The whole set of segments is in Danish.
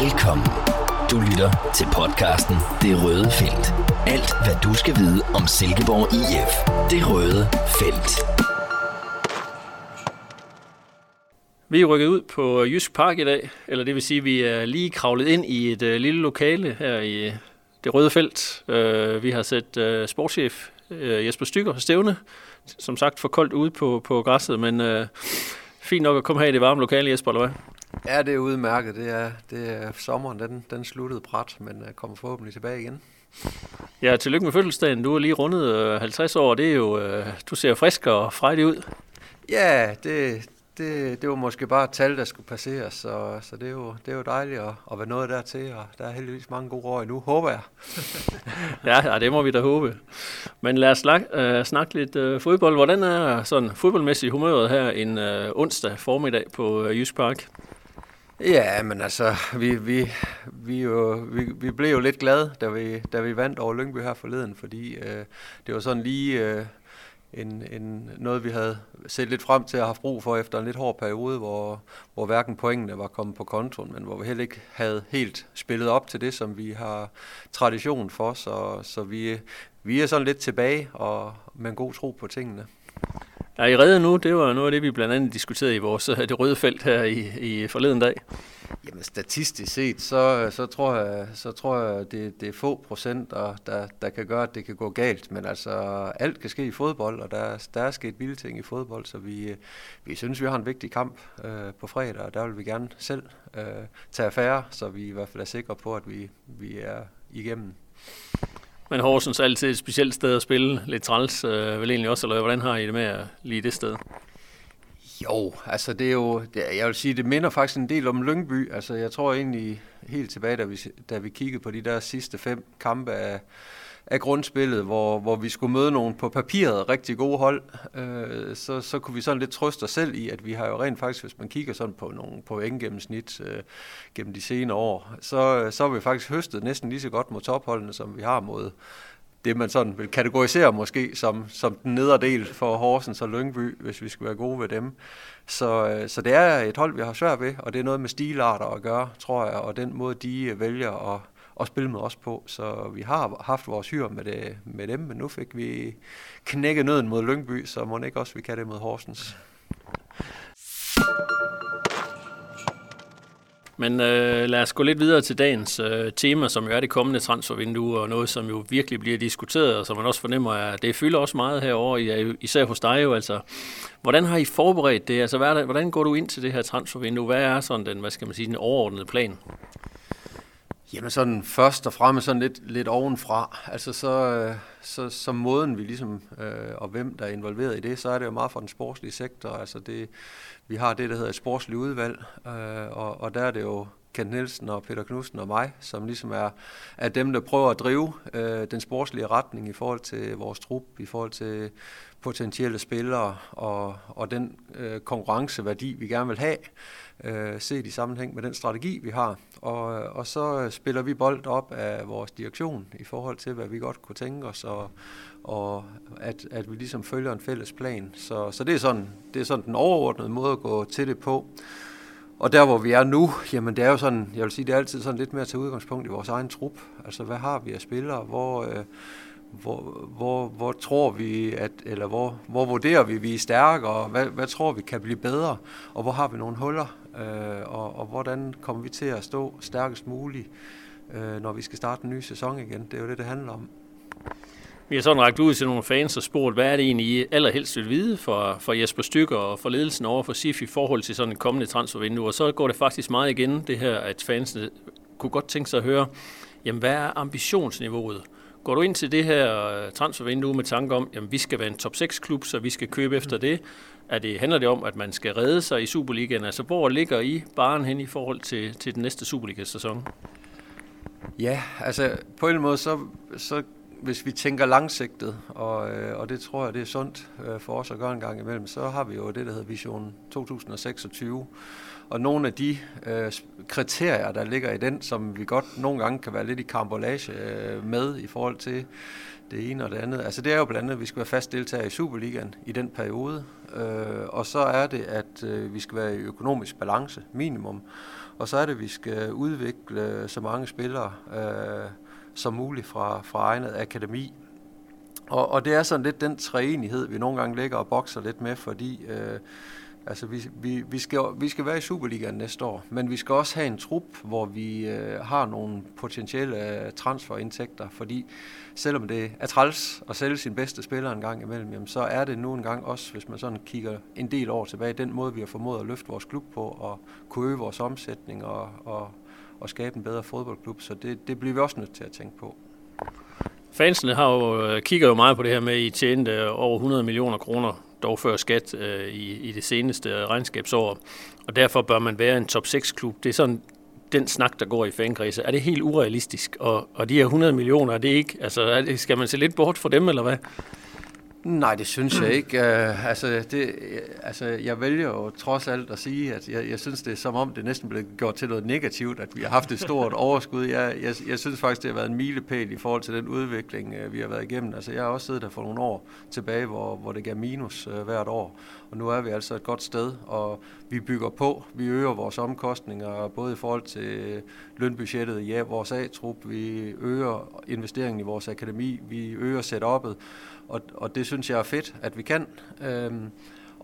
Velkommen. Du lytter til podcasten Det Røde Felt. Alt, hvad du skal vide om Silkeborg IF. Det Røde Felt. Vi er rykket ud på Jysk Park i dag, eller det vil sige, at vi er lige kravlet ind i et øh, lille lokale her i øh, det røde felt. Øh, vi har set sportschef Jesper Stykker stævne, som sagt for koldt ude på, på græsset, men fint nok at komme her i det varme lokale, Jesper, eller hvad? Ja, det er udmærket. Det er, det er sommeren, den, den sluttede bræt, men uh, kommer forhåbentlig tilbage igen. Ja, tillykke med fødselsdagen. Du er lige rundet uh, 50 år. Det er jo, uh, du ser frisk og frejdig ud. Ja, det, det, det var måske bare et tal, der skulle passeres, så, så det, er jo, det er jo dejligt at, at være noget dertil, og der er heldigvis mange gode år endnu, håber jeg. ja, ja, det må vi da håbe. Men lad os snak, uh, snakke lidt uh, fodbold. Hvordan er sådan fodboldmæssigt humøret her en uh, onsdag formiddag på uh, Jysk Park? Ja, men altså, vi, vi, vi, jo, vi, vi blev jo lidt glade, da vi, da vi vandt over Lyngby her forleden, fordi øh, det var sådan lige øh, en, en, noget, vi havde set lidt frem til at have brug for efter en lidt hård periode, hvor, hvor hverken pointene var kommet på kontoen, men hvor vi heller ikke havde helt spillet op til det, som vi har tradition for, så, så vi, vi er sådan lidt tilbage og med en god tro på tingene. Ja, I redde nu? Det var noget af det, vi blandt andet diskuterede i vores øh, det røde felt her i, i forleden dag. Jamen statistisk set, så, så tror jeg, så tror jeg det, det er få procenter, der, der kan gøre, at det kan gå galt. Men altså, alt kan ske i fodbold, og der, der er sket vilde ting i fodbold, så vi, øh, vi synes, vi har en vigtig kamp øh, på fredag, og der vil vi gerne selv øh, tage affære, så vi i hvert fald er sikre på, at vi, vi er igennem. Men Horsens er altid et specielt sted at spille. Lidt træls øh, vel egentlig også, eller hvordan har I det med at lige det sted? Jo, altså det er jo, det, jeg vil sige, det minder faktisk en del om Lyngby. Altså jeg tror egentlig helt tilbage, da vi, da vi kiggede på de der sidste fem kampe af, af grundspillet, hvor, hvor vi skulle møde nogle på papiret rigtig gode hold, øh, så, så kunne vi sådan lidt trøste os selv i, at vi har jo rent faktisk, hvis man kigger sådan på nogle point gennemsnit øh, gennem de senere år, så, øh, så har vi faktisk høstet næsten lige så godt mod topholdene, som vi har mod det, man sådan vil kategorisere måske som, som den nederdel for Horsens og Lyngby, hvis vi skal være gode ved dem. Så, øh, så det er et hold, vi har svært ved, og det er noget med stilarter at gøre, tror jeg, og den måde, de vælger at, at spille med os på. Så vi har haft vores hyr med, det, med dem, men nu fik vi knækket nøden mod Lyngby, så må ikke også vi kan det mod Horsens. Men øh, lad os gå lidt videre til dagens øh, tema, som jo er det kommende transfervindue, og noget, som jo virkelig bliver diskuteret, og som man også fornemmer, at det fylder også meget herovre, især hos dig jo. Altså, hvordan har I forberedt det? Altså, hvad er der, hvordan går du ind til det her transfervindue? Hvad er sådan den, hvad skal man sige, den overordnede plan? Jamen sådan først og fremmest sådan lidt, lidt ovenfra. Altså så, øh, så, så måden vi ligesom, øh, og hvem der er involveret i det, så er det jo meget fra den sportslige sektor. Altså det, vi har det, der hedder et sportsligt udvalg, øh, og, og der er det jo Kent Nielsen og Peter Knudsen og mig, som ligesom er, er dem, der prøver at drive øh, den sportslige retning i forhold til vores trup, i forhold til potentielle spillere og, og den øh, konkurrenceværdi, vi gerne vil have, øh, set i sammenhæng med den strategi, vi har. Og, øh, og så spiller vi bold op af vores direktion i forhold til, hvad vi godt kunne tænke os, og, og at, at vi ligesom følger en fælles plan. Så, så det, er sådan, det er sådan den overordnede måde at gå til det på. Og der, hvor vi er nu, jamen det er jo sådan, jeg vil sige, det er altid sådan lidt mere til udgangspunkt i vores egen trup. Altså, hvad har vi af spillere? Hvor, øh, hvor, hvor, hvor tror vi, at, eller hvor, hvor vurderer vi, at vi er stærke, og hvad, hvad tror vi kan blive bedre, og hvor har vi nogle huller, øh, og, og hvordan kommer vi til at stå stærkest muligt, øh, når vi skal starte en ny sæson igen. Det er jo det, det handler om. Vi har sådan rækket ud til nogle fans og spurgt, hvad er det egentlig, I allerhelst vil vide for, for Jesper Stykker og for ledelsen over for SIF i forhold til sådan en kommende transfervindue. Og så går det faktisk meget igen, det her, at fansene kunne godt tænke sig at høre, jamen hvad er ambitionsniveauet? Går du ind til det her øh, transfervindue med tanke om, at vi skal være en top 6-klub, så vi skal købe efter det? Er det, handler det om, at man skal redde sig i Superligaen? Altså, hvor ligger I baren hen i forhold til, til den næste Superliga-sæson? Ja, altså på en måde, så, så hvis vi tænker langsigtet, og, øh, og det tror jeg, det er sundt øh, for os at gøre en gang imellem, så har vi jo det, der hedder Vision 2026. Og nogle af de øh, kriterier, der ligger i den, som vi godt nogle gange kan være lidt i karambolage øh, med i forhold til det ene og det andet. Altså det er jo blandt andet, at vi skal være fast deltager i Superligaen i den periode. øh, og så er det, at øh, vi skal være i økonomisk balance, minimum, og så er det, at vi skal udvikle øh, så mange spillere øh, som muligt fra, fra egnet akademi. Og, og det er sådan lidt den træenighed, vi nogle gange lægger og bokser lidt med, fordi øh, Altså, vi, vi, vi, skal, vi skal være i Superligaen næste år, men vi skal også have en trup, hvor vi øh, har nogle potentielle øh, transferindtægter, fordi selvom det er træls at sælge sin bedste spiller en gang imellem, jamen, så er det nu en gang også, hvis man sådan kigger en del år tilbage, den måde, vi har formået at løfte vores klub på, og kunne øge vores omsætning og, og, at skabe en bedre fodboldklub, så det, det bliver vi også nødt til at tænke på. Fansene har jo, øh, kigger jo meget på det her med, at I tjente over 100 millioner kroner dog før skat øh, i, i det seneste regnskabsår, og derfor bør man være en top 6-klub. Det er sådan den snak, der går i fankredse. Er det helt urealistisk? Og, og de her 100 millioner, er det ikke, altså, er det, skal man se lidt bort fra dem, eller hvad? Nej, det synes jeg ikke. Uh, altså, det, øh, altså, jeg vælger jo trods alt at sige, at jeg, jeg synes, det er som om, det næsten blev gjort til noget negativt, at vi har haft et stort overskud. Jeg, jeg, jeg synes faktisk, det har været en milepæl i forhold til den udvikling, uh, vi har været igennem. Altså, jeg har også siddet der for nogle år tilbage, hvor, hvor det gav minus uh, hvert år. Og nu er vi altså et godt sted, og vi bygger på. Vi øger vores omkostninger, både i forhold til lønbudgettet i ja, vores A-trup. Vi øger investeringen i vores akademi. Vi øger setup'et og, og det synes jeg er fedt, at vi kan. Øhm,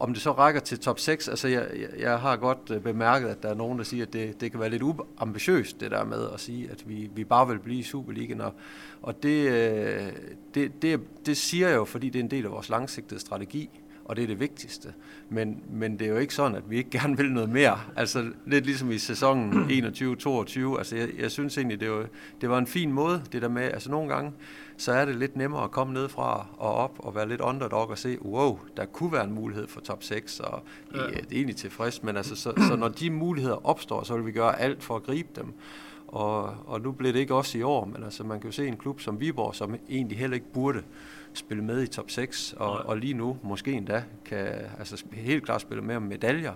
om det så rækker til top 6, altså jeg, jeg har godt øh, bemærket, at der er nogen, der siger, at det, det kan være lidt uambitiøst, det der med at sige, at vi, vi bare vil blive i Superligaen. Og, og det, øh, det, det, det siger jeg jo, fordi det er en del af vores langsigtede strategi og det er det vigtigste. Men, men det er jo ikke sådan, at vi ikke gerne vil noget mere. Altså lidt ligesom i sæsonen 21-22. Altså jeg, jeg synes egentlig, det var, det var en fin måde, det der med, altså nogle gange, så er det lidt nemmere at komme ned fra og op og være lidt underdog og se, wow, der kunne være en mulighed for top 6, og ja. det er egentlig tilfreds, men altså, så, så når de muligheder opstår, så vil vi gøre alt for at gribe dem. Og, og nu blev det ikke også i år, men altså man kan jo se en klub som Viborg, som egentlig heller ikke burde spille med i top 6, og, og lige nu måske endda kan altså, helt klart spille med om medaljer.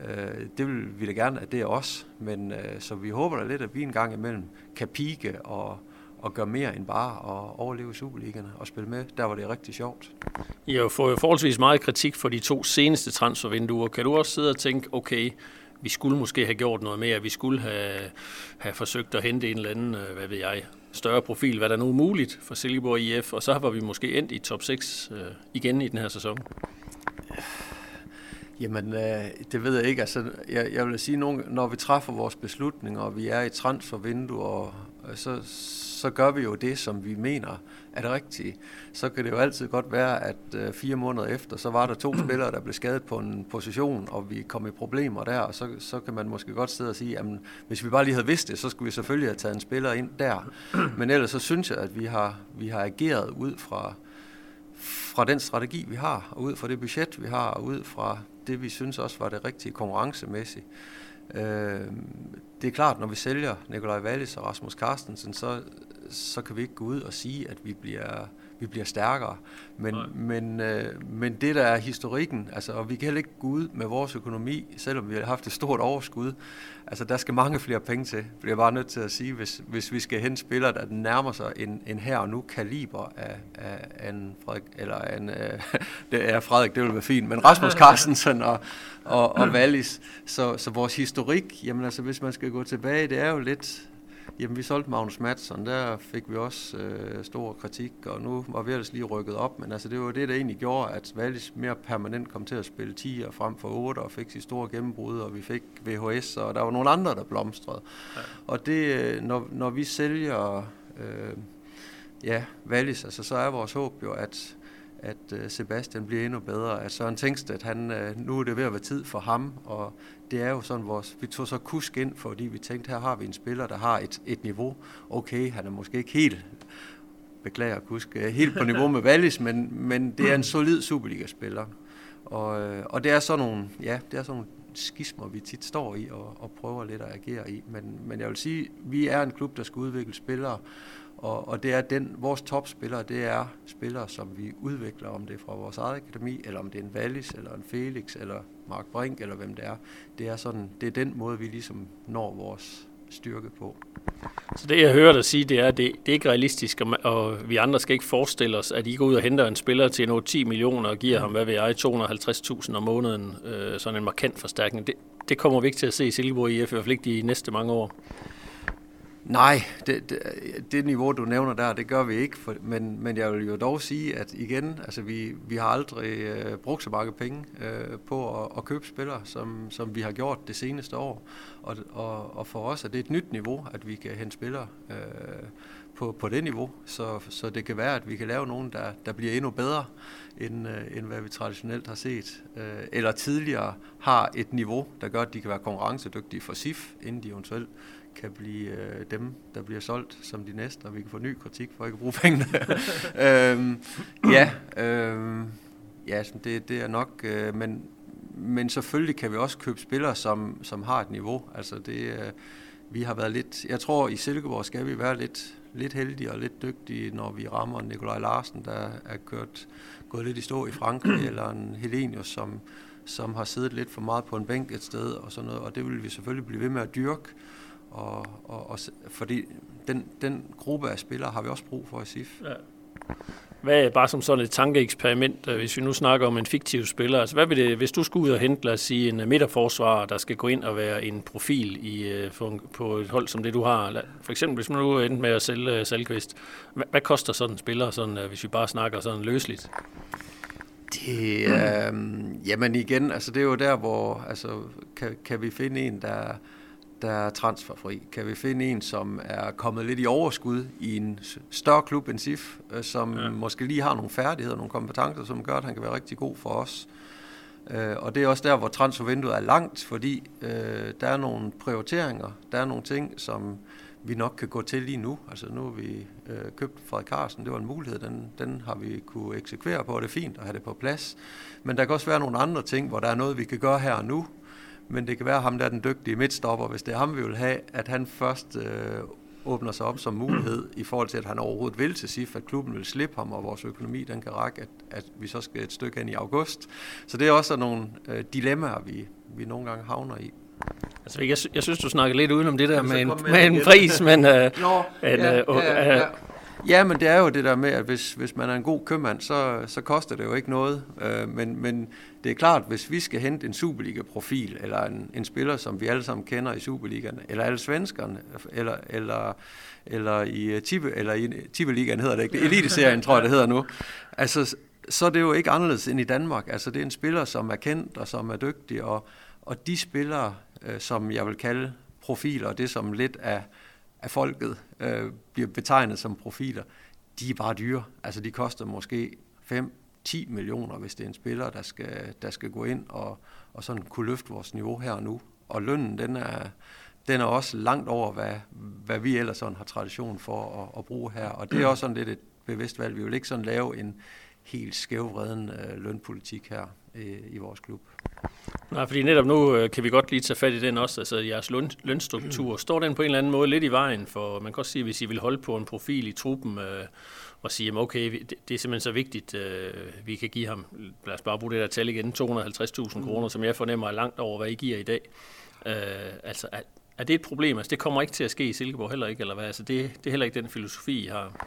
Øh, det vil vi da gerne, at det er os, men øh, så vi håber da lidt, at vi en gang imellem kan pike og, og gøre mere end bare at overleve i Superligaen og spille med, der var det rigtig sjovt. I har fået forholdsvis meget kritik for de to seneste transfervinduer. Kan du også sidde og tænke, okay, vi skulle måske have gjort noget mere, vi skulle have, have forsøgt at hente en eller anden, øh, hvad ved jeg, større profil, hvad der nu er muligt for Silkeborg IF, og så var vi måske endt i top 6 øh, igen i den her sæson. Jamen, øh, det ved jeg ikke. Altså, jeg, jeg vil sige, at når vi træffer vores beslutninger, og vi er i transfervindue, og, og så, så gør vi jo det, som vi mener er det rigtige. Så kan det jo altid godt være, at øh, fire måneder efter, så var der to spillere, der blev skadet på en position, og vi kom i problemer der, og så, så kan man måske godt sidde og sige, at hvis vi bare lige havde vidst det, så skulle vi selvfølgelig have taget en spiller ind der. Men ellers så synes jeg, at vi har, vi har ageret ud fra, fra den strategi, vi har, og ud fra det budget, vi har, og ud fra det, vi synes også var det rigtige konkurrencemæssigt. Øh, det er klart, når vi sælger Nikolaj Wallis og Rasmus Carstensen, så, så kan vi ikke gå ud og sige, at vi bliver, vi bliver stærkere. Men, men, øh, men det, der er historikken, altså, og vi kan heller ikke gå ud med vores økonomi, selvom vi har haft et stort overskud, altså der skal mange flere penge til, bliver jeg bare nødt til at sige, hvis, hvis vi skal hente spillere, der nærmer sig en, en her og nu kaliber af, af en Frederik, eller en, øh, det er Frederik, det vil være fint, men Rasmus Carstensen og, og, og Wallis, så, så vores historik, jamen altså hvis man skal gå tilbage, det er jo lidt, Jamen, vi solgte Magnus Madsen, der fik vi også øh, stor kritik, og nu var vi ellers lige rykket op, men altså, det var det, der egentlig gjorde, at Valis mere permanent kom til at spille 10 og frem for 8, og fik sit store gennembrud, og vi fik VHS, og der var nogle andre, der blomstrede. Ja. Og det, øh, når, når vi sælger øh, ja, Valis, altså, så er vores håb jo, at at øh, Sebastian bliver endnu bedre. At Søren Tengstedt, han, øh, nu er det ved at være tid for ham, og det er jo sådan vores, vi tog så kusk ind, fordi vi tænkte, her har vi en spiller, der har et, et niveau. Okay, han er måske ikke helt, beklager kusk, øh, helt på niveau med Wallis, men, men det er en solid Superliga-spiller. Og, og det er sådan nogle, ja, det er sådan nogle skismer, vi tit står i og, og prøver lidt at agere i. Men, men jeg vil sige, vi er en klub, der skal udvikle spillere, og, og det er den, vores topspillere, det er spillere, som vi udvikler, om det er fra vores eget akademi, eller om det er en Wallis, eller en Felix, eller Mark Brink, eller hvem det er. Det er, sådan, det er den måde, vi ligesom når vores styrke på. Så det, jeg hører dig sige, det er, at det, det er ikke realistisk, og vi andre skal ikke forestille os, at I går ud og henter en spiller til noget 10 millioner og giver ham, hvad ved jeg, 250.000 om måneden, øh, sådan en markant forstærkning. Det, det kommer vi ikke til at se i Silkeborg IF, i hvert fald ikke de næste mange år. Nej, det, det, det niveau, du nævner der, det gør vi ikke. For, men, men jeg vil jo dog sige, at igen, altså vi, vi har aldrig øh, brugt så mange penge øh, på at, at købe spillere, som, som vi har gjort det seneste år. Og, og, og for os er det et nyt niveau, at vi kan hente spillere øh, på, på det niveau. Så, så det kan være, at vi kan lave nogen, der, der bliver endnu bedre, end, øh, end hvad vi traditionelt har set. Øh, eller tidligere har et niveau, der gør, at de kan være konkurrencedygtige for SIF, inden de eventuelt kan blive øh, dem, der bliver solgt som de næste, og vi kan få ny kritik for ikke at bruge pengene. øhm, ja, øhm, ja det, det er nok, øh, men, men selvfølgelig kan vi også købe spillere, som, som har et niveau. Altså det, øh, vi har været lidt, jeg tror i Silkeborg skal vi være lidt, lidt heldige og lidt dygtige, når vi rammer Nikolaj Larsen, der er kørt, gået lidt i stå i Frankrig, eller en Helenius, som, som har siddet lidt for meget på en bænk et sted og sådan noget, og det vil vi selvfølgelig blive ved med at dyrke. Og, og, og, fordi den, den gruppe af spillere har vi også brug for i SIF. Ja. Hvad er bare som sådan et tankeeksperiment, øh, hvis vi nu snakker om en fiktiv spiller? Altså, hvad vil det, hvis du skulle ud og hente, lad os sige, en midterforsvar, der skal gå ind og være en profil i, øh, på et hold som det, du har? For eksempel, hvis man nu endte med at sælge Salkvist, hvad, hvad koster sådan en spiller, sådan, hvis vi bare snakker sådan løsligt? Det, øh, jamen igen, altså det er jo der, hvor altså, kan, kan vi finde en, der der er transferfri. Kan vi finde en, som er kommet lidt i overskud i en større klub end SIF, øh, som ja. måske lige har nogle færdigheder, nogle kompetencer, som gør, at han kan være rigtig god for os. Øh, og det er også der, hvor transfervinduet er langt, fordi øh, der er nogle prioriteringer, der er nogle ting, som vi nok kan gå til lige nu. Altså nu har vi øh, købt Frederik Carsten, det var en mulighed, den, den har vi kunne eksekvere på, og det er fint at have det på plads. Men der kan også være nogle andre ting, hvor der er noget, vi kan gøre her og nu, men det kan være ham, der er den dygtige midtstopper, hvis det er ham, vi vil have, at han først øh, åbner sig op som mulighed i forhold til, at han overhovedet vil til SIF, at klubben vil slippe ham, og vores økonomi den kan række, at, at vi så skal et stykke hen i august. Så det er også nogle øh, dilemmaer, vi, vi nogle gange havner i. Altså, jeg, jeg synes, du snakker lidt udenom det der med en, med, med en pris, men... Øh, Nå, en, ja, øh, ja, ja. Ja, men det er jo det der med, at hvis, hvis man er en god købmand, så, så koster det jo ikke noget. Øh, men, men det er klart, hvis vi skal hente en Superliga-profil, eller en, en spiller, som vi alle sammen kender i Superligaen, eller alle svenskerne, eller, eller, eller i øh, Tibe, eller i Tibeligaen hedder det ikke, det Eliteserien tror jeg, det hedder nu. Altså, så er det jo ikke anderledes end i Danmark. Altså, det er en spiller, som er kendt og som er dygtig, og, og de spillere, øh, som jeg vil kalde profiler, det som lidt er af folket øh, bliver betegnet som profiler, de er bare dyre. Altså de koster måske 5-10 millioner, hvis det er en spiller, der skal, der skal gå ind og, og sådan kunne løfte vores niveau her og nu. Og lønnen, den er, den er også langt over, hvad, hvad vi ellers sådan har tradition for at, at bruge her. Og det er også sådan lidt et bevidst valg. Vi vil ikke sådan lave en helt skævvreden øh, lønpolitik her øh, i vores klub. Nej, fordi netop nu øh, kan vi godt lige tage fat i den også, altså jeres løn, lønstruktur. Står den på en eller anden måde lidt i vejen? For man kan også sige, hvis I vil holde på en profil i truppen øh, og sige, at okay, det, det er simpelthen så vigtigt, øh, vi kan give ham, lad os bare bruge det der tal igen, 250.000 mm. kroner, som jeg fornemmer er langt over, hvad I giver i dag. Øh, altså, er, er det et problem? Altså, det kommer ikke til at ske i Silkeborg heller ikke, eller hvad? Altså, det, det er heller ikke den filosofi, I har.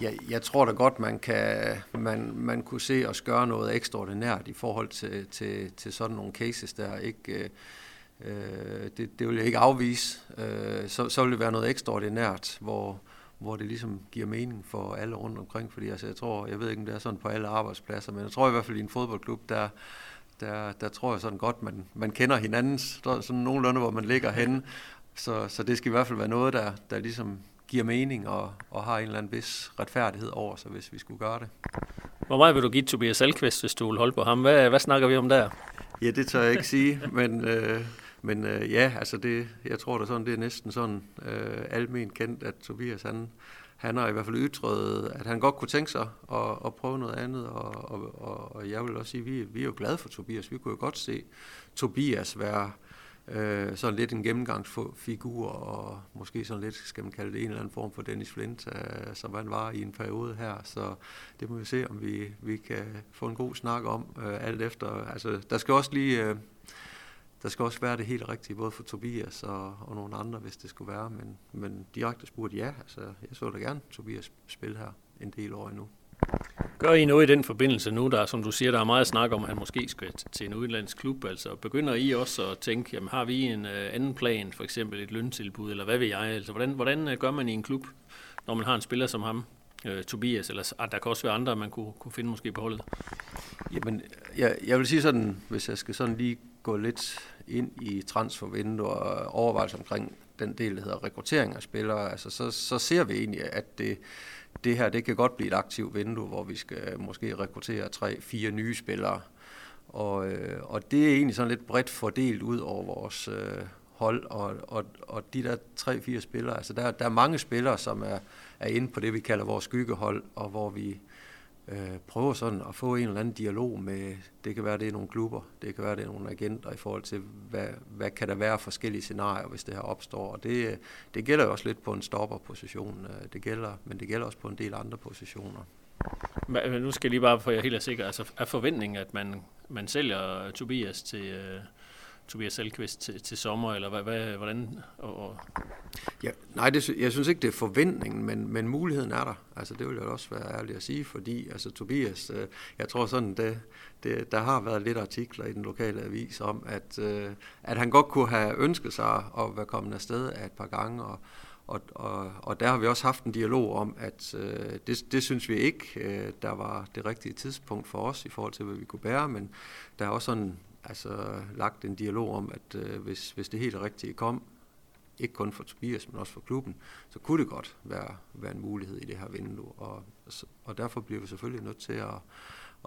Jeg, jeg tror da godt, man, kan, man, man kunne se os gøre noget ekstraordinært i forhold til, til, til sådan nogle cases der. Ikke, øh, øh, det, det vil jeg ikke afvise. Øh, så, så vil det være noget ekstraordinært, hvor, hvor det ligesom giver mening for alle rundt omkring. Fordi altså, jeg tror, jeg ved ikke, om det er sådan på alle arbejdspladser, men jeg tror i hvert fald i en fodboldklub, der, der, der tror jeg sådan godt, man, man kender hinandens, sådan nogenlunde, hvor man ligger henne. Så, så det skal i hvert fald være noget, der, der ligesom giver mening og, og har en eller anden vis retfærdighed over sig, hvis vi skulle gøre det. Hvor meget vil du give Tobias Alkvist, hvis du vil holde på ham? Hvad, hvad snakker vi om der? Ja, det tør jeg ikke sige, men, øh, men øh, ja, altså det, jeg tror da sådan, det er næsten sådan øh, almen kendt, at Tobias han, han har i hvert fald ytret, at han godt kunne tænke sig at, at prøve noget andet, og, og, og, og jeg vil også sige, at vi, vi er jo glade for Tobias. Vi kunne jo godt se Tobias være øh, Øh, sådan lidt en gennemgangsfigur, og måske sådan lidt, skal man kalde det, en eller anden form for Dennis Flint, øh, som han var i en periode her. Så det må vi se, om vi, vi kan få en god snak om, øh, alt efter. Altså, der skal også lige... Øh, der skal også være det helt rigtige, både for Tobias og, og nogle andre, hvis det skulle være. Men, men direkte spurgt ja, altså jeg så da gerne Tobias spille her en del år endnu. Gør I noget i den forbindelse nu, der som du siger, der er meget snak om, at han måske skal til en udenlandsk klub? Altså begynder I også at tænke, jamen har vi en øh, anden plan, for eksempel et løntilbud, eller hvad ved jeg? Altså hvordan, hvordan øh, gør man i en klub, når man har en spiller som ham, øh, Tobias, eller ah, der kan også være andre, man kunne, kunne finde måske på holdet? Jamen, jeg, jeg vil sige sådan, hvis jeg skal sådan lige gå lidt ind i transfervinduet og overvejelser omkring den del, der hedder rekruttering af spillere, altså så, så ser vi egentlig, at det, det her det kan godt blive et aktivt vindue, hvor vi skal øh, måske rekruttere tre, fire nye spillere. Og, øh, og det er egentlig sådan lidt bredt fordelt ud over vores øh, hold, og, og, og de der tre-fire spillere, altså der, der er mange spillere, som er, er inde på det, vi kalder vores skyggehold, og hvor vi øh, prøver sådan at få en eller anden dialog med, det kan være, det er nogle klubber, det kan være, det er nogle agenter i forhold til, hvad, hvad kan der være forskellige scenarier, hvis det her opstår. Og det, det gælder jo også lidt på en stopperposition, øh, det gælder, men det gælder også på en del andre positioner. Men nu skal jeg lige bare, for jeg er helt sikker, altså er forventningen, at man, man sælger Tobias til, øh, Tobias Selqvist til, til sommer, eller hvad, hvad, hvordan? Og, og... Ja, nej, det, jeg synes ikke, det er forventningen, men, men muligheden er der. Altså, det vil jeg også være ærlig at sige, fordi altså, Tobias, øh, jeg tror sådan, det, det, der har været lidt artikler i den lokale avis om, at, øh, at han godt kunne have ønsket sig at være kommet afsted af et par gange, og, og, og, og der har vi også haft en dialog om, at øh, det, det synes vi ikke, øh, der var det rigtige tidspunkt for os i forhold til, hvad vi kunne bære, men der er også sådan altså lagt en dialog om, at øh, hvis, hvis det helt rigtige kom, ikke kun for Tobias, men også for klubben, så kunne det godt være, være en mulighed i det her vindue. Og, og derfor bliver vi selvfølgelig nødt til at,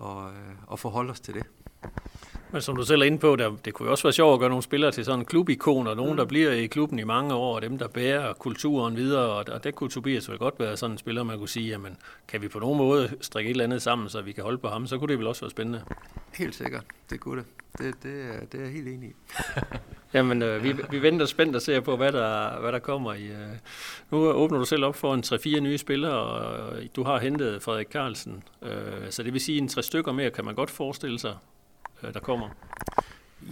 at, øh, at forholde os til det. Men som du selv er inde på, der, det kunne jo også være sjovt at gøre nogle spillere til sådan en klubikon, og nogen, der mm. bliver i klubben i mange år, og dem, der bærer kulturen videre, og, og det kunne Tobias vel godt være sådan en spiller, man kunne sige, jamen, kan vi på nogen måde strikke et eller andet sammen, så vi kan holde på ham, så kunne det vel også være spændende. Helt sikkert, det kunne det. Det, det, er, det er jeg helt enig i. Jamen, øh, vi, vi venter spændt og ser på, hvad der, hvad der kommer. i. Øh. Nu åbner du selv op for en 3-4 nye spillere, og du har hentet Frederik Carlsen. Øh, så det vil sige, en tre stykker mere kan man godt forestille sig der kommer?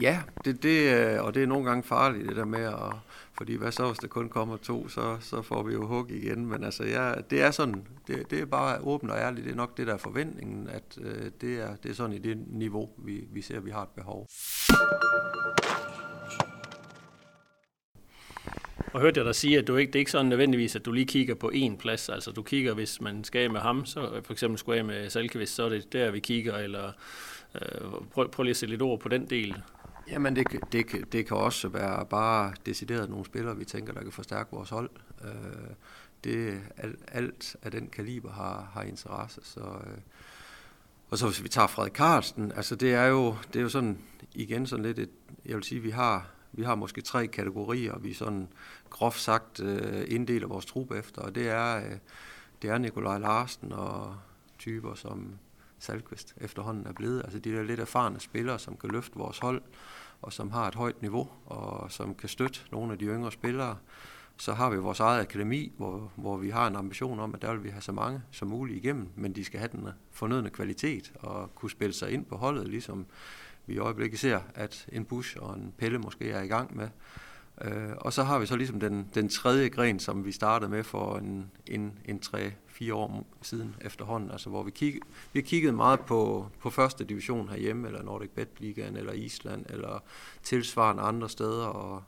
Ja, det, det, øh, og det er nogle gange farligt, det der med at, fordi hvad så, hvis der kun kommer to, så, så får vi jo hug igen, men altså, ja, det er sådan, det, det er bare åbent og ærligt, det er nok det der er forventningen, at øh, det, er, det er sådan i det niveau, vi, vi ser, at vi har et behov. Og hørte jeg dig sige, at du ikke, det er ikke sådan nødvendigvis, at du lige kigger på én plads. Altså du kigger, hvis man skal af med ham, så for eksempel skulle af med Salkevist, så er det der, vi kigger, eller Øh, Øh, prøv, prøv lige at sætte lidt ord på den del. Jamen det, det, det kan også være bare decideret nogle spillere, vi tænker, der kan forstærke vores hold. Øh, det, alt, alt af den kaliber har, har interesse. Så, øh. og så hvis vi tager Frederik Karsten, altså det er jo, det er jo sådan, igen sådan lidt et, jeg vil sige, vi har, vi har måske tre kategorier, vi sådan groft sagt øh, inddeler vores trup efter, og det er, øh, det er Nikolaj Larsen og typer som Salkvist efterhånden er blevet. Altså de der lidt erfarne spillere, som kan løfte vores hold, og som har et højt niveau, og som kan støtte nogle af de yngre spillere. Så har vi vores eget akademi, hvor, hvor vi har en ambition om, at der vil vi have så mange som muligt igennem, men de skal have den fornødne kvalitet og kunne spille sig ind på holdet, ligesom vi i øjeblikket ser, at en Bush og en Pelle måske er i gang med. Øh, og så har vi så ligesom den, den tredje gren, som vi startede med for en, en, en tre, fire år siden efterhånden, altså hvor vi, kig, vi har kigget meget på, på første division herhjemme, eller Nordic Bet Ligaen, eller Island, eller tilsvarende andre steder, og,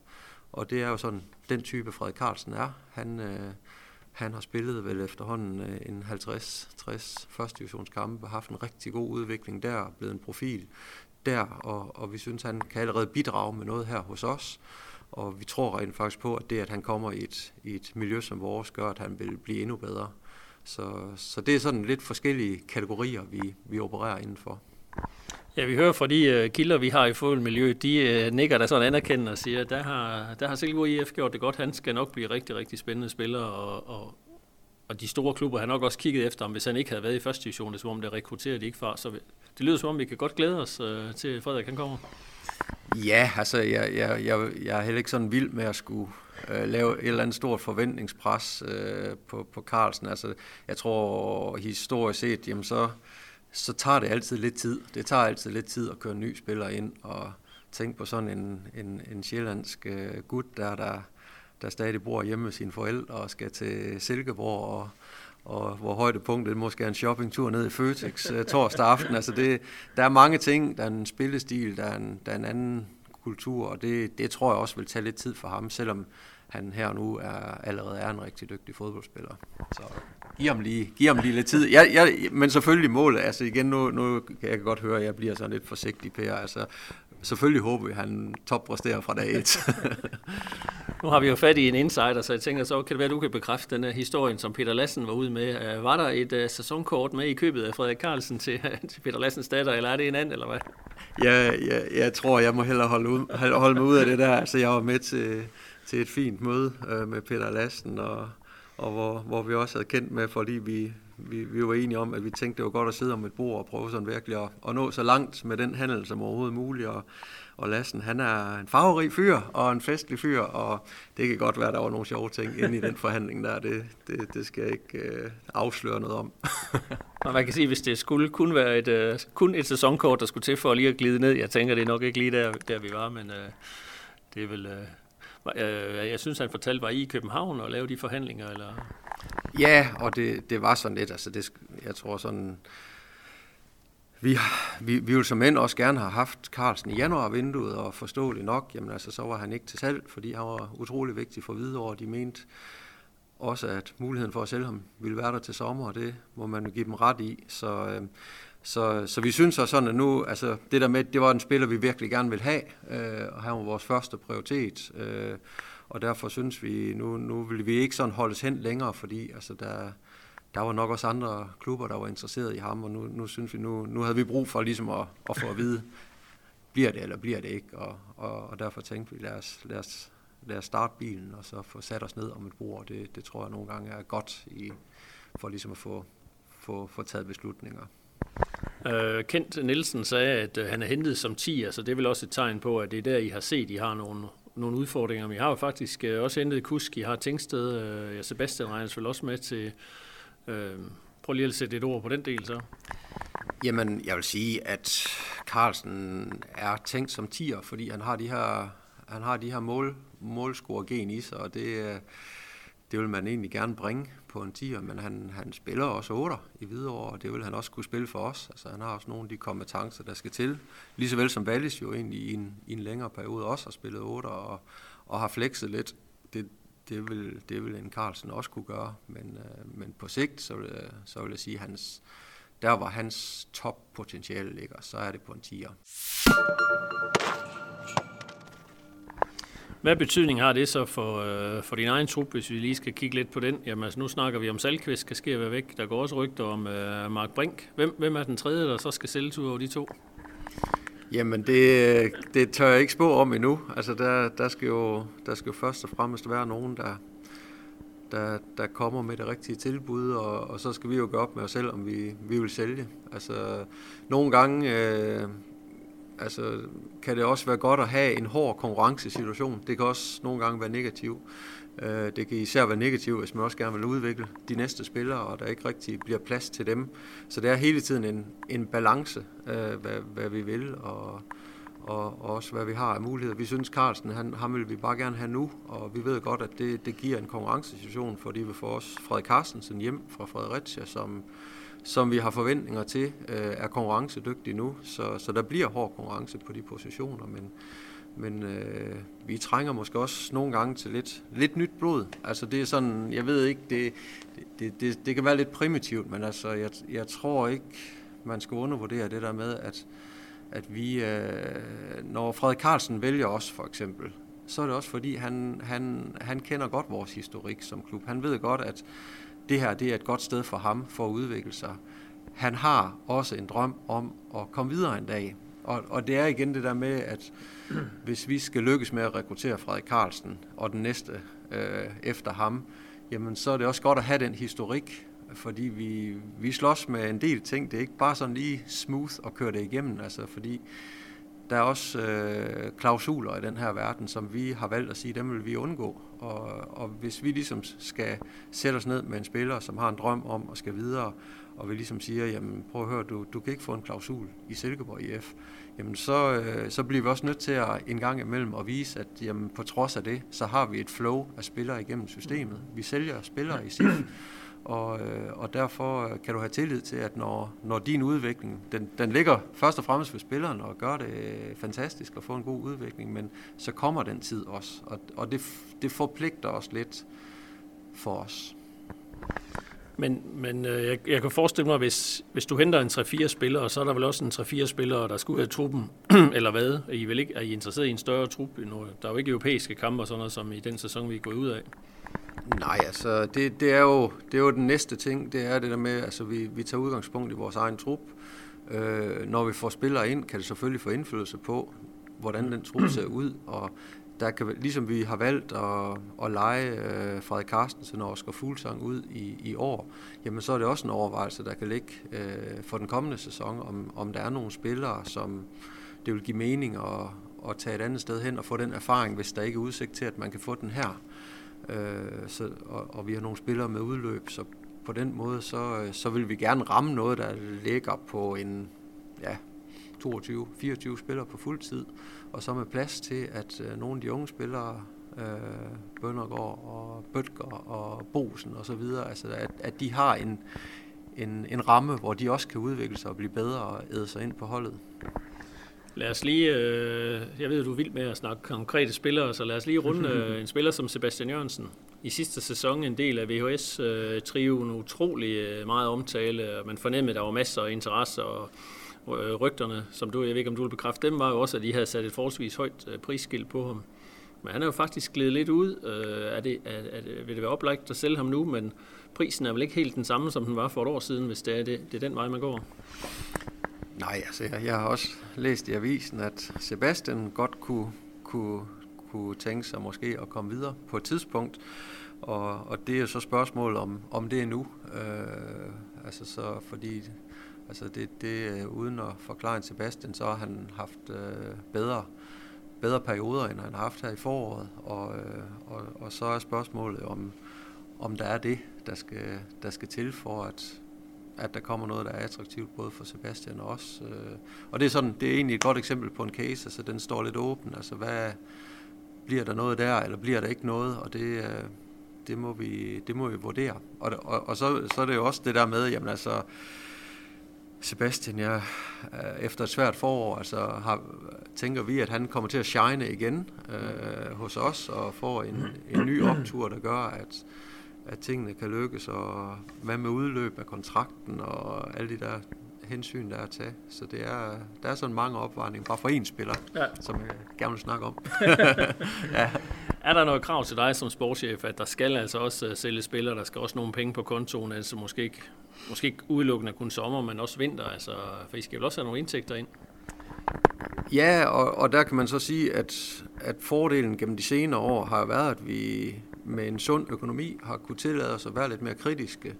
og det er jo sådan, den type Frederik Carlsen er. Han, øh, han har spillet vel efterhånden øh, en 50-60 første divisionskampe, haft en rigtig god udvikling der, blevet en profil der, og, og vi synes, han kan allerede bidrage med noget her hos os. Og vi tror rent faktisk på, at det, at han kommer i et, i et miljø som vores, gør, at han vil blive endnu bedre. Så, så det er sådan lidt forskellige kategorier, vi, vi opererer indenfor. Ja, vi hører fra de uh, kilder, vi har i fodboldmiljøet, de uh, nikker der sådan anerkendende og siger, at der har, der har Silkeborg IF gjort det godt. Han skal nok blive rigtig, rigtig spændende spiller, og, og, og de store klubber har nok også kigget efter ham, hvis han ikke havde været i første division, som om det rekrutterer de ikke fra. Så det lyder som om, vi kan godt glæde os øh, til Frederik, han kommer. Ja, altså jeg, jeg, jeg, jeg er heller ikke sådan vild med at skulle øh, lave et eller andet stort forventningspres øh, på, på Carlsen. Altså, jeg tror historisk set, jamen så, så tager det altid lidt tid. Det tager altid lidt tid at køre en ny spiller ind, og tænke på sådan en, en, en sjællandsk øh, gut, der, der, der stadig bor hjemme med sine forældre og skal til Silkeborg og, og hvor højdepunktet måske er en shoppingtur ned i Føtex øh, torsdag aften. Altså det, der er mange ting. Der er en spillestil, der er en, der er en anden kultur, og det, det tror jeg også vil tage lidt tid for ham, selvom han her nu er, allerede er en rigtig dygtig fodboldspiller. Så giv ham lige, giv ham lige lidt tid. Jeg, jeg, men selvfølgelig målet, altså igen, nu, nu kan jeg godt høre, at jeg bliver sådan lidt forsigtig, Per. Altså, selvfølgelig håber vi, at han toppræsterer fra dag 1. nu har vi jo fat i en insider, så jeg tænker så, kan det være, at du kan bekræfte den her historien, som Peter Lassen var ude med. Var der et uh, sæsonkort med i købet af Frederik Carlsen til, til Peter Lassens datter, eller er det en anden, eller hvad? Ja, ja, jeg tror, jeg må hellere holde, ud, holde mig ud af det der. Altså, jeg var med til, til et fint møde uh, med Peter Lassen, og, og hvor, hvor vi også havde kendt med, fordi vi, vi, vi var enige om, at vi tænkte, det var godt at sidde om et bord og prøve sådan virkelig at, at nå så langt med den handel som overhovedet muligt. Og, og Lassen, han er en farverig fyr og en festlig fyr, og det kan godt være, der var nogle sjove ting inde i den forhandling der. Det, det, det skal jeg ikke øh, afsløre noget om. og man kan sige, hvis det skulle kun være et, øh, kun et sæsonkort, der skulle til for lige at glide ned, jeg tænker, det er nok ikke lige der, der vi var, men øh, det er vel... Øh, øh jeg synes, han fortalte, var I i København og lavede de forhandlinger, eller? Ja, og det, det var sådan lidt, altså det, jeg tror sådan, vi, vi, vi ville som mænd også gerne have haft Carlsen i januarvinduet, og forståeligt nok, jamen altså, så var han ikke til salg, fordi han var utrolig vigtig for Hvidovre. De mente også, at muligheden for at sælge ham ville være der til sommer, og det må man jo give dem ret i. Så, øh, så, så vi synes også sådan, at nu, altså det der med, det var en spiller, vi virkelig gerne vil have, øh, og han var vores første prioritet. Øh, og derfor synes vi, nu, nu vil vi ikke sådan holdes hen længere, fordi altså, der, der var nok også andre klubber, der var interesseret i ham, og nu, nu synes vi, nu, nu havde vi brug for ligesom at, at få at vide, bliver det eller bliver det ikke, og, og, og derfor tænkte vi, lad os, lad, os, lad os starte bilen, og så få sat os ned om et bord. Det, det tror jeg nogle gange er godt i, for ligesom at få, få, få taget beslutninger. Øh, Kent Nielsen sagde, at øh, han er hentet som 10, så det er vel også et tegn på, at det er der, I har set, I har nogle, nogle udfordringer. Men I har jo faktisk øh, også hentet Kusk, I har Tingsted, øh, ja, Sebastian regnes vel også med til... Øh, prøv lige at sætte et ord på den del så. Jamen, jeg vil sige, at Carlsen er tænkt som tier, fordi han har de her, han har de her mål, målscore-gen i sig, og det, øh, det vil man egentlig gerne bringe på en tier, men han, han spiller også 8 i Hvidovre, og det vil han også kunne spille for os. Altså, han har også nogle af de kompetencer, der skal til. Ligeså vel som Wallis jo egentlig i en, i en længere periode også har spillet 8 og, og har flexet lidt. Det, det, vil, det vil en Carlsen også kunne gøre, men, øh, men på sigt, så vil, så vil jeg sige, hans, der var hans toppotentiale ligger, så er det på en tier. Hvad betydning har det så for, øh, for din egen trup, hvis vi lige skal kigge lidt på den? Jamen altså, nu snakker vi om Salkvist skal ske at være væk. Der går også rygter om øh, Mark Brink. Hvem, hvem er den tredje, der så skal sælges ud over de to? Jamen, det, det tør jeg ikke spå om endnu. Altså, der, der, skal jo, der skal jo først og fremmest være nogen, der, der, der kommer med det rigtige tilbud, og, og så skal vi jo gøre op med os selv, om vi, vi vil sælge. Altså, nogle gange, øh, altså, kan det også være godt at have en hård konkurrencesituation. Det kan også nogle gange være negativt. Øh, det kan især være negativt, hvis man også gerne vil udvikle de næste spillere, og der ikke rigtig bliver plads til dem. Så det er hele tiden en, en balance, øh, hvad, hvad vi vil, og, og, og også hvad vi har af muligheder. Vi synes, Carlsen, han, ham vil vi bare gerne have nu, og vi ved godt, at det, det giver en konkurrencesituation, fordi vi får også Frederik Carstensen hjem fra Fredericia, som, som vi har forventninger til, øh, er konkurrencedygtige nu. Så, så der bliver hård konkurrence på de positioner, men, men øh, vi trænger måske også nogle gange til lidt, lidt nyt blod. Altså det er sådan, jeg ved ikke, det, det, det, det kan være lidt primitivt, men altså jeg, jeg tror ikke, man skal undervurdere det der med, at, at vi, øh, når Frederik Carlsen vælger os for eksempel, så er det også fordi, han, han, han kender godt vores historik som klub. Han ved godt, at det her det er et godt sted for ham for at udvikle sig. Han har også en drøm om at komme videre en dag. Og, og det er igen det der med, at hvis vi skal lykkes med at rekruttere Frederik Carlsen og den næste øh, efter ham, jamen så er det også godt at have den historik, fordi vi, vi slås med en del ting. Det er ikke bare sådan lige smooth at køre det igennem, altså fordi der er også øh, klausuler i den her verden, som vi har valgt at sige, dem vil vi undgå. Og, og hvis vi ligesom skal sætte os ned med en spiller, som har en drøm om at skal videre, og vi ligesom siger, jamen prøv at høre, du, du kan ikke få en klausul i Silkeborg IF, jamen så, øh, så bliver vi også nødt til at en gang imellem at vise, at jamen, på trods af det, så har vi et flow af spillere igennem systemet. Vi sælger spillere i SIF, og, øh, og derfor øh, kan du have tillid til, at når, når din udvikling, den, den ligger først og fremmest ved spilleren og gør det øh, fantastisk at få en god udvikling, men så kommer den tid også, og, og det, det forpligter os lidt for os. Men, men øh, jeg, jeg kan forestille mig, hvis, hvis du henter en 3-4 spillere, så er der vel også en 3-4 spillere, der skal ud af truppen, eller hvad? Er I, vel ikke, er I interesseret i en større trup? Der er jo ikke europæiske kampe og sådan noget, som i den sæson, vi er gået ud af. Nej, altså det, det, er jo, det er jo den næste ting, det er det der med, altså vi, vi tager udgangspunkt i vores egen trup. Øh, når vi får spillere ind, kan det selvfølgelig få indflydelse på, hvordan den trup ser ud, og der kan, ligesom vi har valgt at, at lege øh, Frederik Carstensen og Oscar Fuglsang ud i, i år, jamen så er det også en overvejelse, der kan ligge øh, for den kommende sæson, om, om der er nogle spillere, som det vil give mening at, at tage et andet sted hen og få den erfaring, hvis der ikke er udsigt til, at man kan få den her. Øh, så, og, og vi har nogle spillere med udløb, så på den måde, så, øh, så vil vi gerne ramme noget, der ligger på en ja, 22-24 spillere på fuld tid, og så med plads til, at øh, nogle af de unge spillere, øh, Bøndergaard og Bøtger og Bosen og så videre, altså at, at de har en, en, en ramme, hvor de også kan udvikle sig og blive bedre og æde sig ind på holdet. Lad os lige, øh, jeg ved, du er vild med at snakke konkrete spillere, så lad os lige runde øh, en spiller som Sebastian Jørgensen. I sidste sæson en del af VHS-trioen, øh, utrolig øh, meget omtale, og man fornemmede, at der var masser af interesse, og øh, rygterne, som du, jeg ved ikke, om du vil bekræfte, dem var jo også, at de havde sat et forholdsvis højt øh, prisskilt på ham. Men han er jo faktisk glædet lidt ud. Øh, er det, er, er, vil det være oplagt at sælge ham nu, men prisen er vel ikke helt den samme, som den var for et år siden, hvis det er, det, det er den vej, man går? Nej, altså jeg, jeg har også læst i avisen, at Sebastian godt kunne, kunne, kunne tænke sig måske at komme videre på et tidspunkt. Og, og det er så spørgsmålet om, om det er nu. Øh, altså så fordi altså det, det uden at forklare en Sebastian, så har han haft øh, bedre, bedre perioder, end han har haft her i foråret. Og, øh, og, og så er spørgsmålet om, om der er det, der skal, der skal til for, at, at der kommer noget, der er attraktivt både for Sebastian og os. Øh. Og det er, sådan, det er egentlig et godt eksempel på en case, altså den står lidt åben. Altså hvad, bliver der noget der, eller bliver der ikke noget? Og det, øh, det, må, vi, det må vi vurdere. Og, og, og så, så er det jo også det der med, jamen altså, Sebastian, ja, øh, efter et svært forår, altså har, tænker vi, at han kommer til at shine igen øh, hos os og får en, en ny optur, der gør, at, at tingene kan lykkes, og hvad med udløb af kontrakten og alle de der hensyn, der er at tage. Så det er, der er sådan mange opvarmninger, bare for én spiller, ja. som jeg gerne vil snakke om. ja. Er der noget krav til dig som sportschef, at der skal altså også uh, sælge spillere, der skal også nogle penge på kontoen, altså måske ikke, måske ikke udelukkende kun sommer, men også vinter, altså, for I skal vel også have nogle indtægter ind? Ja, og, og der kan man så sige, at, at fordelen gennem de senere år har været, at vi med en sund økonomi har kunne tillade os at være lidt mere kritiske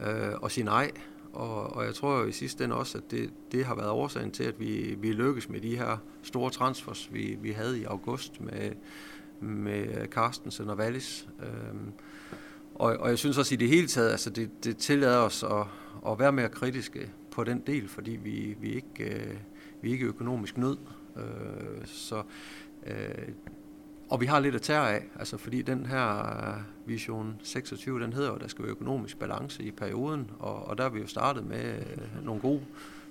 øh, og sige nej. Og, og jeg tror jo i sidste ende også, at det, det har været årsagen til, at vi, vi lykkes med de her store transfers, vi, vi havde i august med, med Carstensen og Wallis. Øhm, og, og jeg synes også i det hele taget, altså det, det tillader os at, at være mere kritiske på den del, fordi vi, vi, ikke, øh, vi er ikke økonomisk nød. Øh, så, øh, og vi har lidt at tage af, altså fordi den her Vision 26, den hedder jo, der skal være økonomisk balance i perioden, og, og der har vi jo startet med øh, nogle gode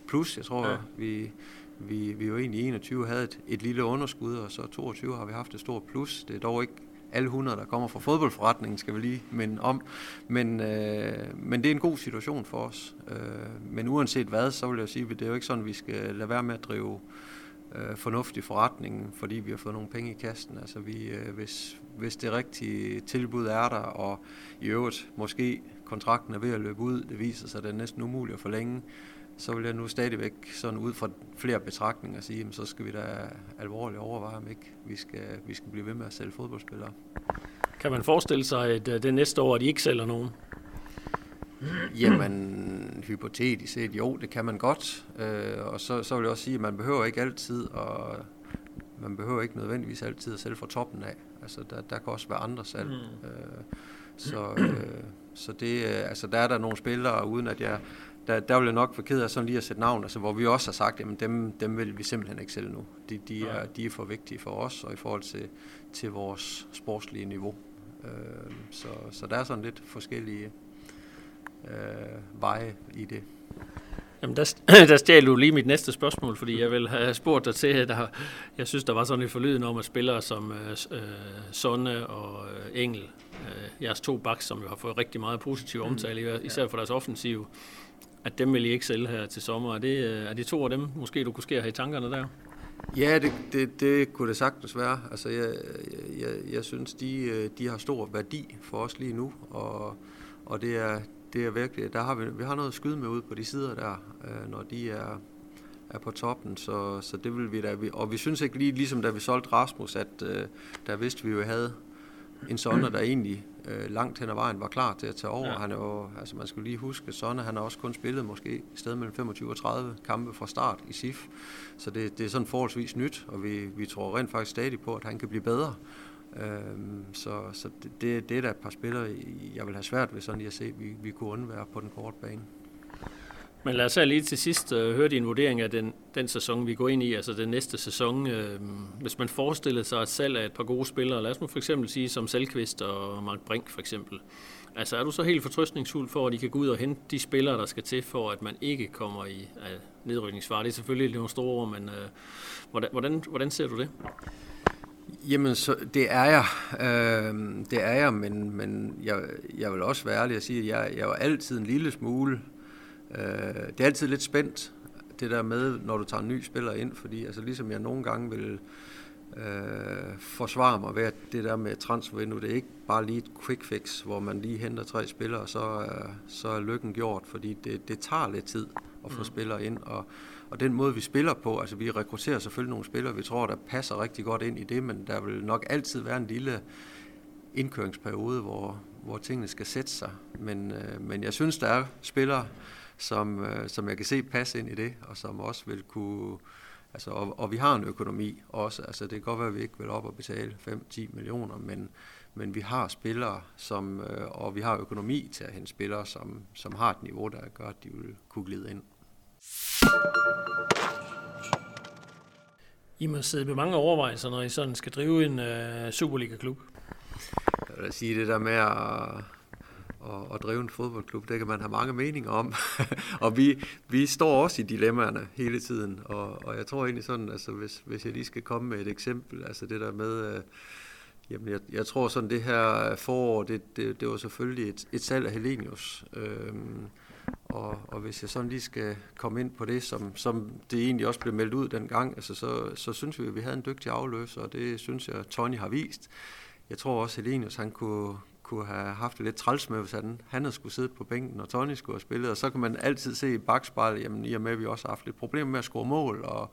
plus. Jeg tror, ja. vi, vi, vi jo egentlig i 21 havde et, et lille underskud, og så 22 har vi haft et stort plus. Det er dog ikke alle 100, der kommer fra fodboldforretningen, skal vi lige minde om. Men, øh, men det er en god situation for os. Øh, men uanset hvad, så vil jeg sige, at det er jo ikke sådan, at vi skal lade være med at drive øh, fornuftig forretning, fordi vi har fået nogle penge i kassen. Altså vi, øh, hvis, hvis det rigtige tilbud er der, og i øvrigt måske kontrakten er ved at løbe ud, det viser sig, at det er næsten umuligt at forlænge, så vil jeg nu stadigvæk sådan ud fra flere betragtninger sige, jamen, så skal vi da alvorligt overveje, om ikke vi skal, vi skal blive ved med at sælge fodboldspillere. Kan man forestille sig, at øh, det næste år, at de ikke sælger nogen? Jamen, hypotetisk set, jo, det kan man godt. Øh, og så, så vil jeg også sige, at man behøver ikke altid at man behøver ikke nødvendigvis altid at sælge fra toppen af. Altså, der, der kan også være andre salg. Mm. Øh, så, øh, så det, øh, altså, der er der nogle spillere, uden at jeg, der, der vil jeg nok få ked af sådan lige at sætte navn, altså, hvor vi også har sagt, at dem, dem vil vi simpelthen ikke sælge nu. De, de, er, de er for vigtige for os, og i forhold til, til vores sportslige niveau. Øh, så, så der er sådan lidt forskellige øh, veje i det. Jamen, der, der stjal du lige mit næste spørgsmål, fordi jeg vil have spurgt dig til, der, jeg synes, der var sådan et forlyden om, at spillere som øh, Sonne og øh, Engel, øh, jeres to backs, som jo har fået rigtig meget positiv mm. omtale, især for deres offensiv, at dem vil I ikke sælge her til sommer. Er det, øh, er det to af dem, måske du kunne ske have i tankerne der? Ja, det, det, det kunne det sagtens være. Altså, jeg, jeg, jeg synes, de, øh, de har stor værdi for os lige nu, og, og det er, det er virkelig, der har vi, vi har noget at skyde med ud på de sider der, øh, når de er, er på toppen, så, så det vil vi da, og vi synes ikke lige, ligesom da vi solgte Rasmus, at øh, der vidste vi jo, havde en Sonne, der egentlig øh, langt hen ad vejen var klar til at tage over. Ja. Han er jo, altså man skulle lige huske, at Sonne, han har også kun spillet måske et sted mellem 25 og 30 kampe fra start i SIF. Så det, det er sådan forholdsvis nyt, og vi, vi tror rent faktisk stadig på, at han kan blive bedre. Øhm, så så det, det er da et par spillere, jeg vil have svært ved sådan lige at se, vi, vi kunne undvære på den korte bane. Men lad os lige til sidst uh, høre din vurdering af den, den sæson, vi går ind i, altså den næste sæson. Uh, hvis man forestiller sig et salg af et par gode spillere, lad os nu for eksempel sige som Selkvist og Mark Brink for eksempel. Altså er du så helt fortrøstningsfuld for, at de kan gå ud og hente de spillere, der skal til, for at man ikke kommer i uh, nedrykningsfare? Det er selvfølgelig nogle store ord, men uh, hvordan, hvordan, hvordan ser du det? Jamen, så, det er jeg. Øh, det er jeg, men, men jeg, jeg vil også være ærlig og sige, at jeg, jeg er altid en lille smule... Øh, det er altid lidt spændt, det der med, når du tager en ny spiller ind, fordi altså, ligesom jeg nogle gange vil øh, forsvare mig ved, at det der med transfervindue, det er ikke bare lige et quick fix, hvor man lige henter tre spillere, og så, øh, så er lykken gjort, fordi det, det tager lidt tid at få mm. spillere ind, og og den måde, vi spiller på, altså vi rekrutterer selvfølgelig nogle spillere, vi tror, der passer rigtig godt ind i det, men der vil nok altid være en lille indkøringsperiode, hvor, hvor tingene skal sætte sig. Men, øh, men jeg synes, der er spillere, som, øh, som jeg kan se passe ind i det, og som også vil kunne... Altså, og, og vi har en økonomi også. Altså, det kan godt være, at vi ikke vil op og betale 5-10 millioner, men, men vi har spillere, som, øh, og vi har økonomi til at hente spillere, som, som har et niveau, der gør, at de vil kunne glide ind. I må sidde med mange overvejelser, når I sådan skal drive en øh, Superliga-klub. Jeg vil sige, det der med at, at, at drive en fodboldklub, det kan man have mange meninger om. og vi, vi står også i dilemmaerne hele tiden, og, og jeg tror egentlig sådan, altså hvis, hvis jeg lige skal komme med et eksempel, altså det der med, Øh, jamen jeg, jeg tror sådan det her forår, det, det, det var selvfølgelig et, et salg af Helenius. Uh, øhm, og, og hvis jeg sådan lige skal komme ind på det, som, som det egentlig også blev meldt ud dengang, altså så, så synes vi, at vi havde en dygtig afløser, og det synes jeg, Tony har vist. Jeg tror også, Helenius han kunne, kunne have haft det lidt træls med, hvis han, han havde skulle sidde på bænken, og Tony skulle have spillet. Og så kan man altid se i bagspejlet, jamen i og med, at vi også har haft lidt problemer med at score mål, og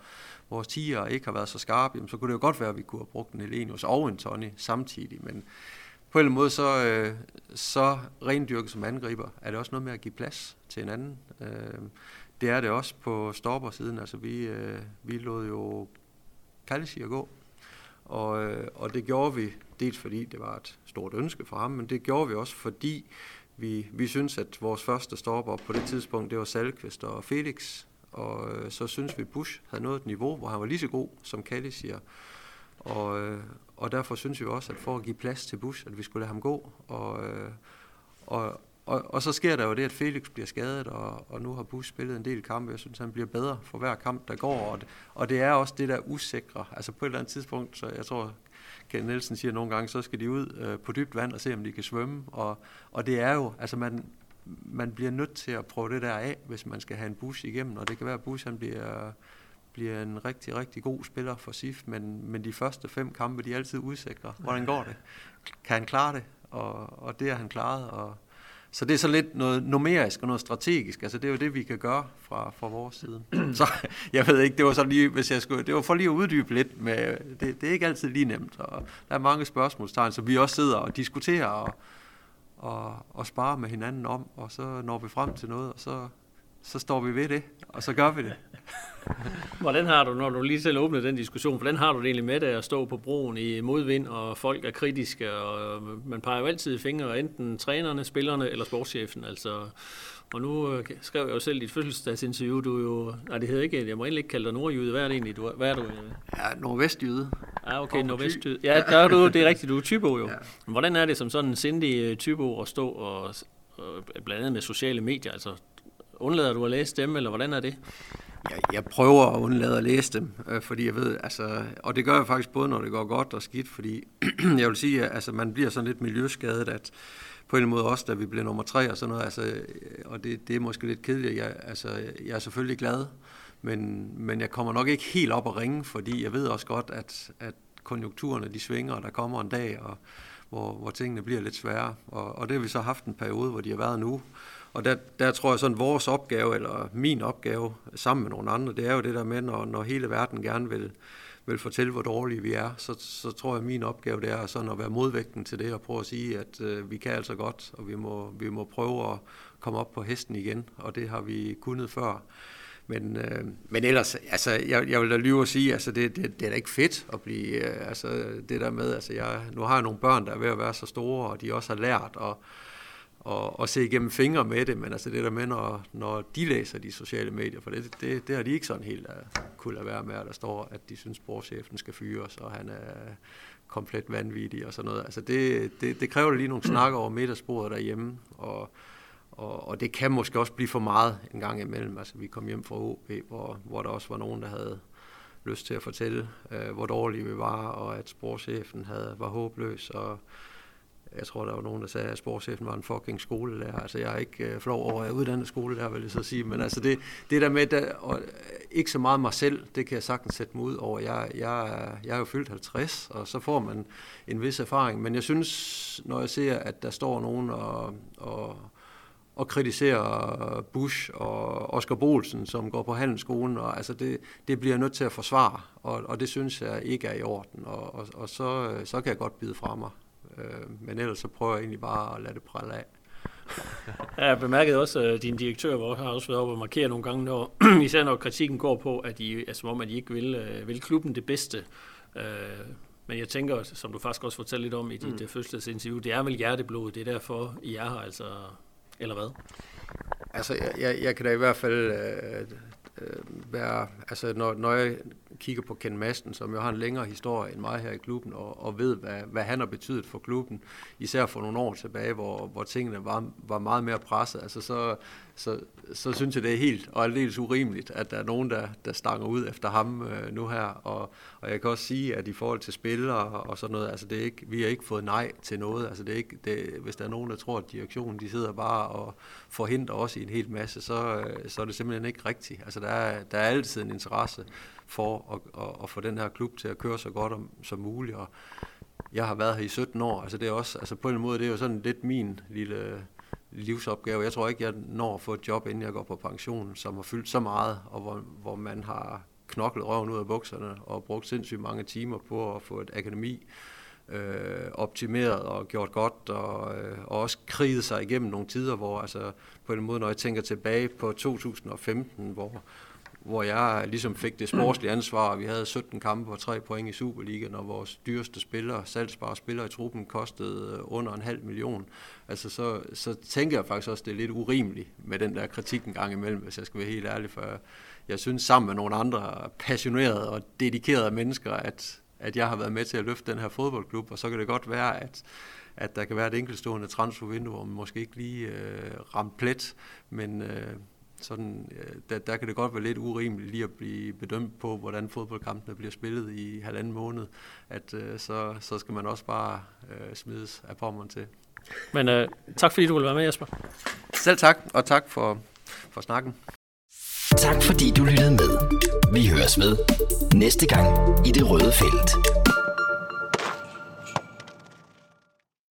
vores tiger ikke har været så skarpe, jamen, så kunne det jo godt være, at vi kunne have brugt en Helenius og en Tony samtidig. Men på en eller anden måde, så, øh, så rendyrket som angriber, er det også noget med at give plads til en anden. Øh, det er det også på stoppersiden. Altså vi, øh, vi lod jo Kalsi at gå, og, øh, og det gjorde vi dels fordi det var et stort ønske for ham, men det gjorde vi også fordi vi, vi synes, at vores første stopper på det tidspunkt, det var Salkvist og Felix, og øh, så synes vi, Bush havde nået et niveau, hvor han var lige så god, som Kalle siger. Og, øh, og derfor synes vi også, at for at give plads til Bush, at vi skulle lade ham gå. Og, øh, og, og, og så sker der jo det, at Felix bliver skadet, og, og nu har Bush spillet en del kampe. Jeg synes, han bliver bedre for hver kamp, der går. Og det, og det er også det der usikre. Altså på et eller andet tidspunkt, så jeg tror, Ken Nielsen siger nogle gange, så skal de ud øh, på dybt vand og se, om de kan svømme. Og, og det er jo, altså man, man bliver nødt til at prøve det der af, hvis man skal have en Bush igennem. Og det kan være, at Bush han bliver bliver en rigtig, rigtig god spiller for SIF, men, men de første fem kampe, de er altid usikre. Hvordan går det? Kan han klare det? Og, og det har han klaret. Og, så det er så lidt noget numerisk og noget strategisk. Altså det er jo det, vi kan gøre fra, fra vores side. så jeg ved ikke, det var så lige, hvis jeg skulle, det var for lige at uddybe lidt men det, det er ikke altid lige nemt, og der er mange spørgsmålstegn, så vi også sidder og diskuterer og, og, og sparer med hinanden om, og så når vi frem til noget, og så så står vi ved det, og så gør vi det. Hvordan har du, når du lige selv åbnede den diskussion, hvordan har du det egentlig med det at stå på broen i modvind, og folk er kritiske, og man peger jo altid fingre, enten trænerne, spillerne eller sportschefen, altså og nu øh, skrev jeg jo selv dit fødselsdagsinterview, du er jo, nej det hedder ikke, jeg må egentlig ikke kalde dig nordjyde, hvad er det egentlig, du, hvad er du? Ja, nordvestjyde. Ja, okay, nordvestjyde. Ja, der er du, det er rigtigt, du er typo jo. Ja. Hvordan er det som sådan en sindig øh, typo at stå og, og blandt andet med sociale medier, altså undlader du at læse dem, eller hvordan er det? Jeg, jeg prøver at undlade at læse dem, øh, fordi jeg ved, altså, og det gør jeg faktisk både, når det går godt og skidt, fordi jeg vil sige, at altså, man bliver sådan lidt miljøskadet, at på en måde også, da vi blev nummer tre og sådan noget, altså, øh, og det, det er måske lidt kedeligt. Jeg, altså, jeg er selvfølgelig glad, men, men jeg kommer nok ikke helt op og ringe, fordi jeg ved også godt, at, at konjunkturerne de svinger, og der kommer en dag, og, hvor, hvor tingene bliver lidt sværere. Og, og det har vi så haft en periode, hvor de har været nu. Og der, der tror jeg sådan, vores opgave, eller min opgave, sammen med nogle andre, det er jo det der med, når, når hele verden gerne vil, vil fortælle, hvor dårlige vi er, så, så tror jeg, at min opgave det er sådan at være modvægten til det og prøve at sige, at øh, vi kan altså godt, og vi må, vi må prøve at komme op på hesten igen, og det har vi kunnet før. Men, øh, men ellers, altså, jeg, jeg vil da lyve at sige, altså, det, det, det er da ikke fedt at blive, øh, altså, det der med, altså, jeg, nu har jeg nogle børn, der er ved at være så store, og de også har lært og, og, og se igennem fingre med det, men altså det der med, når, når de læser de sociale medier, for det, det, det har de ikke sådan helt øh, uh, kunne lade være med, at der står, at de synes, sportschefen skal fyres, og han er komplet vanvittig og sådan noget. Altså det, det, det kræver lige nogle snakker over middagsbordet derhjemme, og, og, og det kan måske også blive for meget en gang imellem. Altså vi kom hjem fra OB, hvor, hvor der også var nogen, der havde lyst til at fortælle, uh, hvor dårlige vi var, og at sportschefen havde, var håbløs, og jeg tror, der var nogen, der sagde, at sportschefen var en fucking skolelærer. Altså, jeg er ikke øh, flov over, at jeg er uddannet skolelærer, vil jeg så sige. Men altså, det, det der med, der, og øh, ikke så meget mig selv, det kan jeg sagtens sætte mig ud over. Jeg, jeg, jeg er jo fyldt 50, og så får man en vis erfaring. Men jeg synes, når jeg ser, at der står nogen og, og, og kritiserer Bush og Oscar Bolsen, som går på handelsskolen, og altså det, det bliver jeg nødt til at forsvare, og, og det synes jeg ikke er i orden, og, og, og så, øh, så kan jeg godt bide fra mig. Øh, men ellers så prøver jeg egentlig bare at lade det prale af. ja, jeg bemærkede også, at din direktør hvor har også været oppe og markere nogle gange, når, især når kritikken går på, at de, altså, som om, at de ikke vil, øh, vil klubben det bedste. Øh, men jeg tænker, som du faktisk også fortalte lidt om i dit mm. Øh, fødselsinterview, det er vel hjerteblod, det er derfor, I er her, altså, eller hvad? Altså, jeg, jeg, jeg kan da i hvert fald øh, øh, være, altså når, når jeg kigger på Ken Madsen, som jo har en længere historie end mig her i klubben, og, og ved, hvad, hvad han har betydet for klubben, især for nogle år tilbage, hvor, hvor tingene var, var meget mere presset, altså så, så, så synes jeg, det er helt og aldeles urimeligt, at der er nogen, der, der stanger ud efter ham øh, nu her. Og, og jeg kan også sige, at i forhold til spillere og sådan noget, altså det er ikke, vi har ikke fået nej til noget. Altså det er ikke, det, hvis der er nogen, der tror, at direktionen de sidder bare og forhindrer os i en hel masse, så, øh, så er det simpelthen ikke rigtigt. Altså der er, der er altid en interesse for at, at, at få den her klub til at køre så godt om, som muligt. Og jeg har været her i 17 år, altså det er også, altså på en måde, det er jo sådan lidt min lille livsopgave. Jeg tror ikke, jeg når at få et job, inden jeg går på pension, som har fyldt så meget, og hvor, hvor man har knoklet røven ud af bukserne og brugt sindssygt mange timer på at få et akademi øh, optimeret og gjort godt, og, øh, og også kriget sig igennem nogle tider, hvor altså, på en måde, når jeg tænker tilbage på 2015, hvor, hvor jeg ligesom fik det sportslige ansvar. Vi havde 17 kampe og 3 point i Superligaen, og vores dyreste spiller, salgsbare spiller i truppen, kostede øh, under en halv million. Altså så, så tænker jeg faktisk også, at det er lidt urimeligt med den der kritik en gang imellem, hvis jeg skal være helt ærlig, for jeg synes sammen med nogle andre passionerede og dedikerede mennesker, at, at jeg har været med til at løfte den her fodboldklub, og så kan det godt være, at at der kan være et enkeltstående transfervindue, hvor man måske ikke lige øh, ramt plet, men, øh, sådan, der, der kan det godt være lidt urimeligt lige at blive bedømt på, hvordan fodboldkampene bliver spillet i halvanden måned, at øh, så, så skal man også bare øh, smides af pommeren til. Men øh, tak fordi du ville være med, Jesper. Selv tak, og tak for, for snakken. Tak fordi du lyttede med. Vi høres ved næste gang i det røde felt.